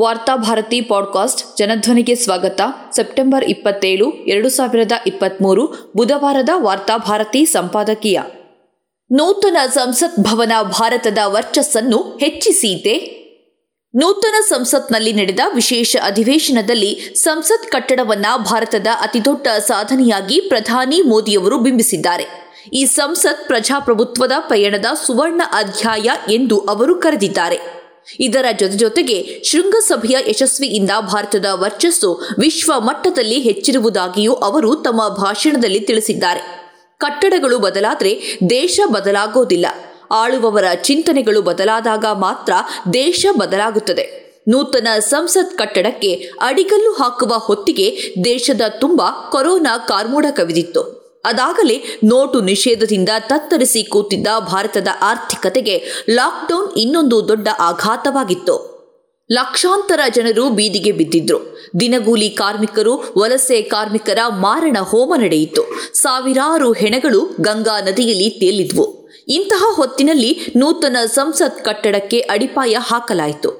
Varthabharati podcast ಜನಧ್ವನಿಗೆ ಸ್ವಾಗತ. September ಇಪ್ಪತ್ತೇಳು, ಎರಡು ಸಾವಿರದ ಇಪ್ಪತ್ತ್ಮೂರು ಬುಧವಾರದ ವಾರ್ತಾಭಾರತಿ ಸಂಪಾದಕೀಯ. ನೂತನ ಸಂಸತ್ ಭವನ ಭಾರತದ ವರ್ಚಸ್ಸನ್ನು ಹೆಚ್ಚಿಸೀತೆ ನೂತನ ಸಂಸತ್ನಲ್ಲಿ ನಡೆದ ವಿಶೇಷ ಅಧಿವೇಶನದಲ್ಲಿ ಸಂಸತ್ ಕಟ್ಟಡವನ್ನ ಭಾರತದ ಅತಿದೊಡ್ಡ ಸಾಧನೆಯಾಗಿ ಪ್ರಧಾನಿ ಮೋದಿಯವರು ಬಿಂಬಿಸಿದ್ದಾರೆ. ಈ ಸಂಸತ್ ಪ್ರಜಾಪ್ರಭುತ್ವದ ಪಯಣದ ಸುವರ್ಣ ಅಧ್ಯಾಯ ಎಂದು ಅವರು ಕರೆದಿದ್ದಾರೆ. ಇದರ ಜೊತೆ ಜೊತೆಗೆ ಶೃಂಗಸಭೆಯ ಯಶಸ್ವಿಯಿಂದ ಭಾರತದ ವರ್ಚಸ್ಸು ವಿಶ್ವ ಮಟ್ಟದಲ್ಲಿ ಹೆಚ್ಚಿರುವುದಾಗಿಯೂ ಅವರು ತಮ್ಮ ಭಾಷಣದಲ್ಲಿ ತಿಳಿಸಿದ್ದಾರೆ. ಕಟ್ಟಡಗಳು ಬದಲಾದರೆ ದೇಶ ಬದಲಾಗೋದಿಲ್ಲ. ಆಳುವವರ ಚಿಂತನೆಗಳು ಬದಲಾದಾಗ ಮಾತ್ರ ದೇಶ ಬದಲಾಗುತ್ತದೆ. ನೂತನ ಸಂಸತ್ ಕಟ್ಟಡಕ್ಕೆ ಅಡಿಗಲ್ಲು ಹಾಕುವ ಹೊತ್ತಿಗೆ ದೇಶದ ತುಂಬ ಕೊರೋನಾ ಕಾರ್ಮೋಡ ಕವಿದಿತ್ತು. ಅದಾಗಲೇ ನೋಟು ನಿಷೇಧದಿಂದ ತತ್ತರಿಸಿ ಕೂತಿದ್ದ ಭಾರತದ ಆರ್ಥಿಕತೆಗೆ ಲಾಕ್ಡೌನ್ ಇನ್ನೊಂದು ದೊಡ್ಡ ಆಘಾತವಾಗಿತ್ತು. ಲಕ್ಷಾಂತರ ಜನರು ಬೀದಿಗೆ ಬಿದ್ದಿದ್ರು. ದಿನಗೂಲಿ ಕಾರ್ಮಿಕರು, ವಲಸೆ ಕಾರ್ಮಿಕರ ಮಾರಣ ಹೋಮ ನಡೆಯಿತು. ಸಾವಿರಾರು ಹೆಣಗಳು ಗಂಗಾ ನದಿಯಲ್ಲಿ ತೇಲಿದ್ವು. ಇಂತಹ ಹೊತ್ತಿನಲ್ಲಿ ನೂತನ ಸಂಸತ್ ಕಟ್ಟಡಕ್ಕೆ ಅಡಿಪಾಯ ಹಾಕಲಾಯಿತು.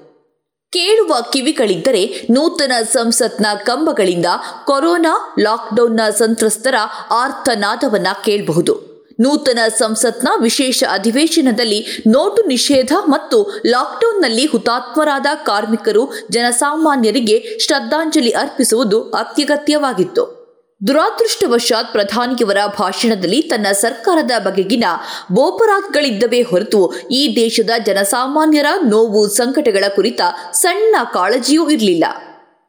ಕೇಳುವ ಕಿವಿಗಳಿದ್ದರೆ ನೂತನ ಸಂಸತ್ನ ಕಂಬಗಳಿಂದ ಕೊರೋನಾ ಲಾಕ್ಡೌನ್ನ ಸಂತ್ರಸ್ತರ ಆರ್ಥನಾದವನ್ನ ಕೇಳಬಹುದು. ನೂತನ ಸಂಸತ್ನ ವಿಶೇಷ ಅಧಿವೇಶನದಲ್ಲಿ ನೋಟು ನಿಷೇಧ ಮತ್ತು ಲಾಕ್ಡೌನ್ನಲ್ಲಿ ಹುತಾತ್ಮರಾದ ಕಾರ್ಮಿಕರು ಜನಸಾಮಾನ್ಯರಿಗೆ ಶ್ರದ್ಧಾಂಜಲಿ ಅರ್ಪಿಸುವುದು ಅತ್ಯಗತ್ಯವಾಗಿತ್ತು. ದುರಾದೃಷ್ಟವಶಾತ್ ಪ್ರಧಾನಿಯವರ ಭಾಷಣದಲ್ಲಿ ತನ್ನ ಸರ್ಕಾರದ ಬಗೆಗಿನ ಬೋಪರಾತ್ಗಳಿದ್ದವೇ ಹೊರತು ಈ ದೇಶದ ಜನಸಾಮಾನ್ಯರ ನೋವು ಸಂಕಟಗಳ ಕುರಿತ ಸಣ್ಣ ಕಾಳಜಿಯೂ ಇರಲಿಲ್ಲ.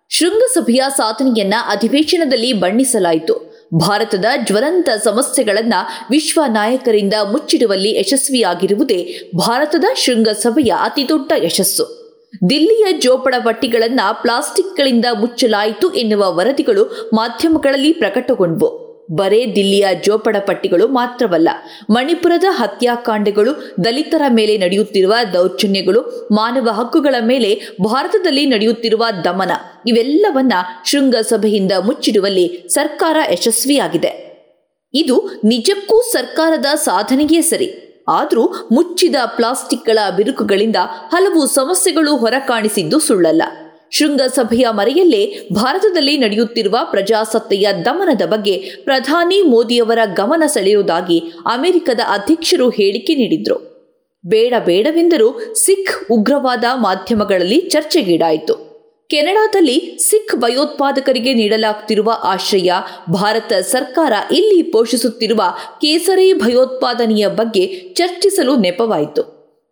ಶೃಂಗಸಭೆಯ ಸಾಧನೆಯನ್ನ ಅಧಿವೇಶನದಲ್ಲಿ ಬಣ್ಣಿಸಲಾಯಿತು. ಭಾರತದ ಜ್ವಲಂತ ಸಮಸ್ಯೆಗಳನ್ನು ವಿಶ್ವ ನಾಯಕರಿಂದ ಮುಚ್ಚಿಡುವಲ್ಲಿ ಯಶಸ್ವಿಯಾಗಿರುವುದೇ ಭಾರತದ ಶೃಂಗಸಭೆಯ ಅತಿದೊಡ್ಡ ಯಶಸ್ಸು. ದಿಲ್ಲಿಯ ಜೋಪಡ ಪಟ್ಟಿಗಳನ್ನ ಪ್ಲಾಸ್ಟಿಕ್ಗಳಿಂದ ಮುಚ್ಚಲಾಯಿತು ಎನ್ನುವ ವರದಿಗಳು ಮಾಧ್ಯಮಗಳಲ್ಲಿ ಪ್ರಕಟಗೊಂಡವು. ಬರೇ ದಿಲ್ಲಿಯ ಜೋಪಡ ಪಟ್ಟಿಗಳು ಮಾತ್ರವಲ್ಲ, ಮಣಿಪುರದ ಹತ್ಯಾಕಾಂಡಗಳು, ದಲಿತರ ಮೇಲೆ ನಡೆಯುತ್ತಿರುವ ದೌರ್ಜನ್ಯಗಳು, ಮಾನವ ಹಕ್ಕುಗಳ ಮೇಲೆ ಭಾರತದಲ್ಲಿ ನಡೆಯುತ್ತಿರುವ ದಮನ, ಇವೆಲ್ಲವನ್ನ ಶೃಂಗಸಭೆಯಿಂದ ಮುಚ್ಚಿಡುವಲ್ಲಿ ಸರ್ಕಾರ ಯಶಸ್ವಿಯಾಗಿದೆ. ಇದು ನಿಜಕ್ಕೂ ಸರ್ಕಾರದ ಸಾಧನೆಗೆ ಸರಿ. ಆದರೂ ಮುಚ್ಚಿದ ಪ್ಲಾಸ್ಟಿಕ್ಗಳ ಬಿರುಕುಗಳಿಂದ ಹಲವು ಸಮಸ್ಯೆಗಳು ಹೊರಕಾಣಿಸಿದ್ದು ಸುಳ್ಳಲ್ಲ. ಶೃಂಗಸಭೆಯ ಮರೆಯಲ್ಲೇ ಭಾರತದಲ್ಲಿ ನಡೆಯುತ್ತಿರುವ ಪ್ರಜಾಸತ್ತೆಯ ದಮನದ ಬಗ್ಗೆ ಪ್ರಧಾನಿ ಮೋದಿಯವರ ಗಮನ ಸೆಳೆಯುವುದಾಗಿ ಅಮೆರಿಕದ ಅಧ್ಯಕ್ಷರು ಹೇಳಿಕೆ ನೀಡಿದ್ರು. ಬೇಡ ಬೇಡವೆಂದರೂ ಸಿಖ್ ಉಗ್ರವಾದ ಮಾಧ್ಯಮಗಳಲ್ಲಿ ಚರ್ಚೆಗೀಡಾಯಿತು. ಕೆನಡಾದಲ್ಲಿ ಸಿಖ್ ಭಯೋತ್ಪಾದಕರಿಗೆ ನೀಡಲಾಗುತ್ತಿರುವ ಆಶ್ರಯ, ಭಾರತ ಸರ್ಕಾರ ಇಲ್ಲಿ ಪೋಷಿಸುತ್ತಿರುವ ಕೇಸರಿ ಭಯೋತ್ಪಾದನೆಯ ಬಗ್ಗೆ ಚರ್ಚಿಸಲು ನೆಪವಾಯಿತು.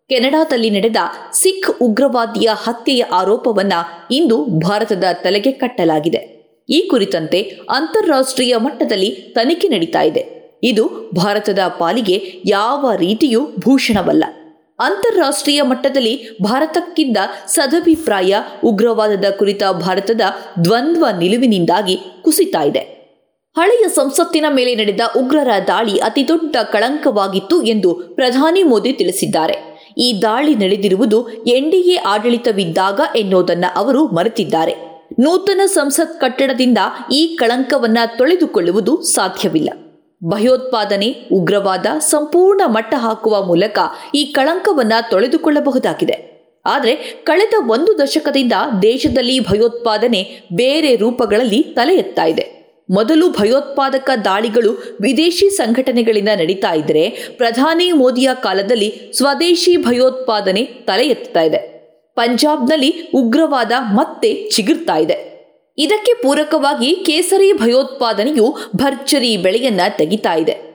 ಕೆನಡಾದಲ್ಲಿ ನಡೆದ ಸಿಖ್ ಉಗ್ರವಾದಿಯ ಹತ್ಯೆಯ ಆರೋಪವನ್ನ ಇಂದು ಭಾರತದ ತಲೆಗೆ ಕಟ್ಟಲಾಗಿದೆ. ಈ ಕುರಿತಂತೆ ಅಂತಾರಾಷ್ಟ್ರೀಯ ಮಟ್ಟದಲ್ಲಿ ತನಿಖೆ ನಡೀತಾ ಇದೆ. ಇದು ಭಾರತದ ಪಾಲಿಗೆ ಯಾವ ರೀತಿಯೂ ಭೂಷಣವಲ್ಲ. ಅಂತಾರಾಷ್ಟ್ರೀಯ ಮಟ್ಟದಲ್ಲಿ ಭಾರತಕ್ಕಿದ್ದ ಸದಭಿಪ್ರಾಯ, ಉಗ್ರವಾದದ ಕುರಿತ ಭಾರತದ ದ್ವಂದ್ವ ನಿಲುವಿನಿಂದಾಗಿ ಕುಸಿತಾ ಇದೆ. ಹಳೆಯ ಸಂಸತ್ತಿನ ಮೇಲೆ ನಡೆದ ಉಗ್ರರ ದಾಳಿ ಅತಿದೊಡ್ಡ ಕಳಂಕವಾಗಿತ್ತು ಎಂದು ಪ್ರಧಾನಿ ಮೋದಿ ತಿಳಿಸಿದ್ದಾರೆ. ಈ ದಾಳಿ ನಡೆದಿರುವುದು ಎನ್ಡಿಎ ಆಡಳಿತವಿದ್ದಾಗ ಎನ್ನುವುದನ್ನು ಅವರು ಮರೆತಿದ್ದಾರೆ. ನೂತನ ಸಂಸತ್ ಕಟ್ಟಡದಿಂದ ಈ ಕಳಂಕವನ್ನ ತೊಳೆದುಕೊಳ್ಳುವುದು ಸಾಧ್ಯವಿಲ್ಲ. ಭಯೋತ್ಪಾದನೆ, ಉಗ್ರವಾದ ಸಂಪೂರ್ಣ ಮಟ್ಟ ಹಾಕುವ ಮೂಲಕ ಈ ಕಳಂಕವನ್ನ ತೊಳೆದುಕೊಳ್ಳಬಹುದಾಗಿದೆ. ಆದರೆ ಕಳೆದ ಒಂದು ದಶಕದಿಂದ ದೇಶದಲ್ಲಿ ಭಯೋತ್ಪಾದನೆ ಬೇರೆ ರೂಪಗಳಲ್ಲಿ ತಲೆ ಎತ್ತಾ ಇದೆ. ಮೊದಲು ಭಯೋತ್ಪಾದಕ ದಾಳಿಗಳು ವಿದೇಶಿ ಸಂಘಟನೆಗಳಿಂದ ನಡೀತಾ ಇದ್ದರೆ ಪ್ರಧಾನಿ ಮೋದಿಯ ಕಾಲದಲ್ಲಿ ಸ್ವದೇಶಿ ಭಯೋತ್ಪಾದನೆ ತಲೆ ಎತ್ತಾ ಇದೆ. ಪಂಜಾಬ್ನಲ್ಲಿ ಉಗ್ರವಾದ ಮತ್ತೆ ಚಿಗುರ್ತಾ ಇದೆ. ಇದಕ್ಕೆ ಪೂರಕವಾಗಿ ಕೇಸರಿ ಭಯೋತ್ಪಾದನೆಯು ಭರ್ಜರಿ ಬೆಳೆಯನ್ನ ತೆಗಿತಾ ಇದೆ.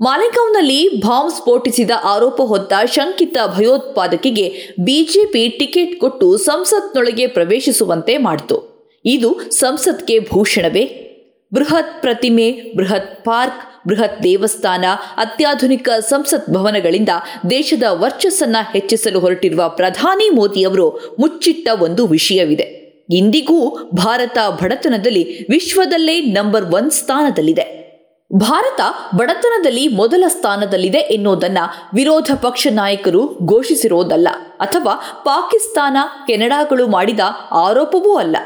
ಮಾಲೆಗಾಂವ್ನಲ್ಲಿ ಬಾಂಬ್ ಸ್ಫೋಟಿಸಿದ ಆರೋಪ ಹೊತ್ತ ಶಂಕಿತ ಭಯೋತ್ಪಾದಕಿಗೆ ಬಿಜೆಪಿ ಟಿಕೆಟ್ ಕೊಟ್ಟು ಸಂಸತ್ನೊಳಗೆ ಪ್ರವೇಶಿಸುವಂತೆ ಮಾಡಿತು. ಇದು ಸಂಸತ್ಗೆ ಭೂಷಣವೇ? ಬೃಹತ್ ಪ್ರತಿಮೆ, ಬೃಹತ್ ಪಾರ್ಕ್, ಬೃಹತ್ ದೇವಸ್ಥಾನ, ಅತ್ಯಾಧುನಿಕ ಸಂಸತ್ ಭವನಗಳಿಂದ ದೇಶದ ವರ್ಚಸ್ಸನ್ನ ಹೆಚ್ಚಿಸಲು ಹೊರಟಿರುವ ಪ್ರಧಾನಿ ಮೋದಿಯವರು ಮುಚ್ಚಿಟ್ಟ ಒಂದು ವಿಷಯವಿದೆ. ಇಂದಿಗೂ ಭಾರತ ಬಡತನದಲ್ಲಿ ವಿಶ್ವದಲ್ಲೇ ನಂಬರ್ ಒನ್ ಸ್ಥಾನದಲ್ಲಿದೆ. ಭಾರತ ಬಡತನದಲ್ಲಿ ಮೊದಲ ಸ್ಥಾನದಲ್ಲಿದೆ ಎನ್ನುವುದನ್ನ ವಿರೋಧ ಪಕ್ಷ ನಾಯಕರು ಘೋಷಿಸಿರೋದಲ್ಲ ಅಥವಾ ಪಾಕಿಸ್ತಾನ, ಕೆನಡಾಗಳು ಮಾಡಿದ ಆರೋಪವೂ ಅಲ್ಲ.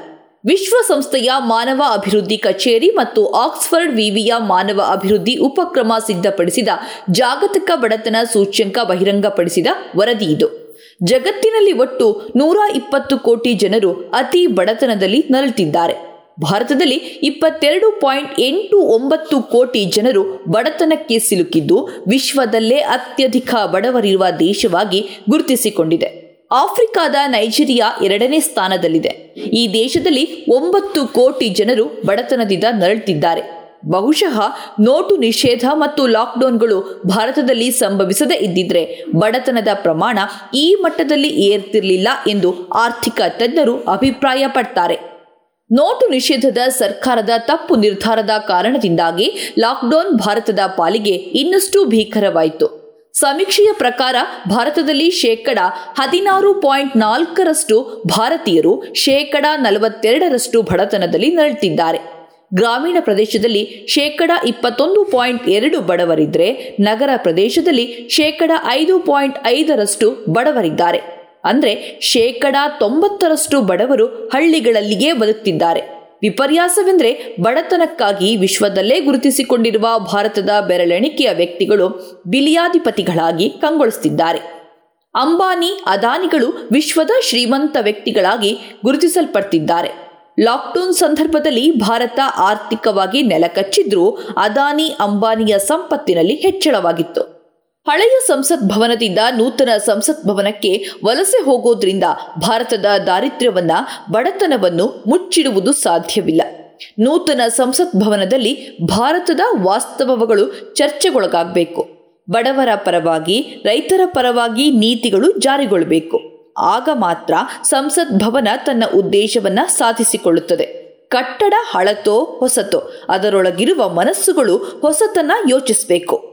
ವಿಶ್ವಸಂಸ್ಥೆಯ ಮಾನವ ಅಭಿವೃದ್ಧಿ ಕಚೇರಿ ಮತ್ತು ಆಕ್ಸ್ಫರ್ಡ್ ವಿವಿಯ ಮಾನವ ಅಭಿವೃದ್ಧಿ ಉಪಕ್ರಮ ಸಿದ್ಧಪಡಿಸಿದ ಜಾಗತಿಕ ಬಡತನ ಸೂಚ್ಯಂಕ ಬಹಿರಂಗಪಡಿಸಿದ ವರದಿ ಇದು. ಜಗತ್ತಿನಲ್ಲಿ ಒಟ್ಟು ನೂರ ಇಪ್ಪತ್ತು ಕೋಟಿ ಜನರು ಅತಿ ಬಡತನದಲ್ಲಿ ನರಳುತ್ತಿದ್ದಾರೆ ಭಾರತದಲ್ಲಿ ಇಪ್ಪತ್ತೆರಡು ಪಾಯಿಂಟ್ ಎಂಟು ಒಂಬತ್ತು ಕೋಟಿ ಜನರು ಬಡತನಕ್ಕೆ ಸಿಲುಕಿದ್ದು ವಿಶ್ವದಲ್ಲೇ ಅತ್ಯಧಿಕ ಬಡವರಿರುವ ದೇಶವಾಗಿ ಗುರುತಿಸಿಕೊಂಡಿದೆ. ಆಫ್ರಿಕಾದ ನೈಜೀರಿಯಾ ಎರಡನೇ ಸ್ಥಾನದಲ್ಲಿದೆ. ಈ ದೇಶದಲ್ಲಿ ಒಂಬತ್ತು ಕೋಟಿ ಜನರು ಬಡತನದಿಂದ ನರಳುತ್ತಿದ್ದಾರೆ ಬಹುಶಃ ನೋಟು ನಿಷೇಧ ಮತ್ತು ಲಾಕ್ಡೌನ್ಗಳು ಭಾರತದಲ್ಲಿ ಸಂಭವಿಸದೇ ಇದ್ದಿದ್ರೆ ಬಡತನದ ಪ್ರಮಾಣ ಈ ಮಟ್ಟದಲ್ಲಿ ಏರ್ತಿರಲಿಲ್ಲ ಎಂದು ಆರ್ಥಿಕ ತಜ್ಞರು ಅಭಿಪ್ರಾಯಪಡ್ತಾರೆ. ನೋಟು ನಿಷೇಧದ ಸರ್ಕಾರದ ತಪ್ಪು ನಿರ್ಧಾರದ ಕಾರಣದಿಂದಾಗಿ ಲಾಕ್ಡೌನ್ ಭಾರತದ ಪಾಲಿಗೆ ಇನ್ನಷ್ಟು ಭೀಕರವಾಯಿತು. ಸಮೀಕ್ಷೆಯ ಪ್ರಕಾರ ಭಾರತದಲ್ಲಿ ಶೇಕಡ ಹದಿನಾರು ಪಾಯಿಂಟ್ ನಾಲ್ಕರಷ್ಟು ಭಾರತೀಯರು, ಶೇಕಡ ನಲವತ್ತೆರಡರಷ್ಟು ಬಡತನದಲ್ಲಿ ನರಳುತ್ತಿದ್ದಾರೆ ಗ್ರಾಮೀಣ ಪ್ರದೇಶದಲ್ಲಿ ಶೇಕಡ ಇಪ್ಪತ್ತೊಂದು ಪಾಯಿಂಟ್ ಎರಡು ಬಡವರಿದ್ದರೆ ನಗರ ಪ್ರದೇಶದಲ್ಲಿ ಶೇಕಡ ಐದು ಪಾಯಿಂಟ್ ಐದರಷ್ಟು ಬಡವರಿದ್ದಾರೆ. ಅಂದರೆ ಶೇಕಡ ತೊಂಬತ್ತರಷ್ಟು ಬಡವರು ಹಳ್ಳಿಗಳಲ್ಲಿಯೇ ಬದುಕ್ತಿದ್ದಾರೆ. ವಿಪರ್ಯಾಸವೆಂದರೆ ಬಡತನಕ್ಕಾಗಿ ವಿಶ್ವದಲ್ಲೇ ಗುರುತಿಸಿಕೊಂಡಿರುವ ಭಾರತದ ಬೆರಳೆಣಿಕೆಯ ವ್ಯಕ್ತಿಗಳು ಬಿಲಿಯಾಧಿಪತಿಗಳಾಗಿ ಕಂಗೊಳಿಸುತ್ತಿದ್ದಾರೆ ಅಂಬಾನಿ, ಅದಾನಿಗಳು ವಿಶ್ವದ ಶ್ರೀಮಂತ ವ್ಯಕ್ತಿಗಳಾಗಿ ಗುರುತಿಸಲ್ಪಡ್ತಿದ್ದಾರೆ. ಲಾಕ್ಡೌನ್ ಸಂದರ್ಭದಲ್ಲಿ ಭಾರತ ಆರ್ಥಿಕವಾಗಿ ನೆಲಕಚ್ಚಿದ್ರೂ, ಅದಾನಿ ಅಂಬಾನಿಯ ಸಂಪತ್ತಿನಲ್ಲಿ ಹೆಚ್ಚಳವಾಗಿತ್ತು. ಹಳೆಯ ಸಂಸತ್ ಭವನದಿಂದ ನೂತನ ಸಂಸತ್ ಭವನಕ್ಕೆ ವಲಸೆ ಹೋಗೋದ್ರಿಂದ ಭಾರತದ ದಾರಿದ್ರ್ಯವನ್ನ, ಬಡತನವನ್ನು ಮುಚ್ಚಿಡುವುದು ಸಾಧ್ಯವಿಲ್ಲ. ನೂತನ ಸಂಸತ್ ಭವನದಲ್ಲಿ ಭಾರತದ ವಾಸ್ತವಗಳು ಚರ್ಚೆಗೊಳಗಾಗಬೇಕು. ಬಡವರ ಪರವಾಗಿ, ರೈತರ ಪರವಾಗಿ ನೀತಿಗಳು ಜಾರಿಗೊಳ್ಳಬೇಕು ಆಗ ಮಾತ್ರ ಸಂಸತ್ ಭವನ ತನ್ನ ಉದ್ದೇಶವನ್ನ ಸಾಧಿಸಿಕೊಳ್ಳುತ್ತದೆ. ಕಟ್ಟಡ ಹಳತೋ ಹೊಸತೋ ಅದರೊಳಗಿರುವ ಮನಸ್ಸುಗಳು ಹೊಸತನ್ನ ಯೋಚಿಸಬೇಕು.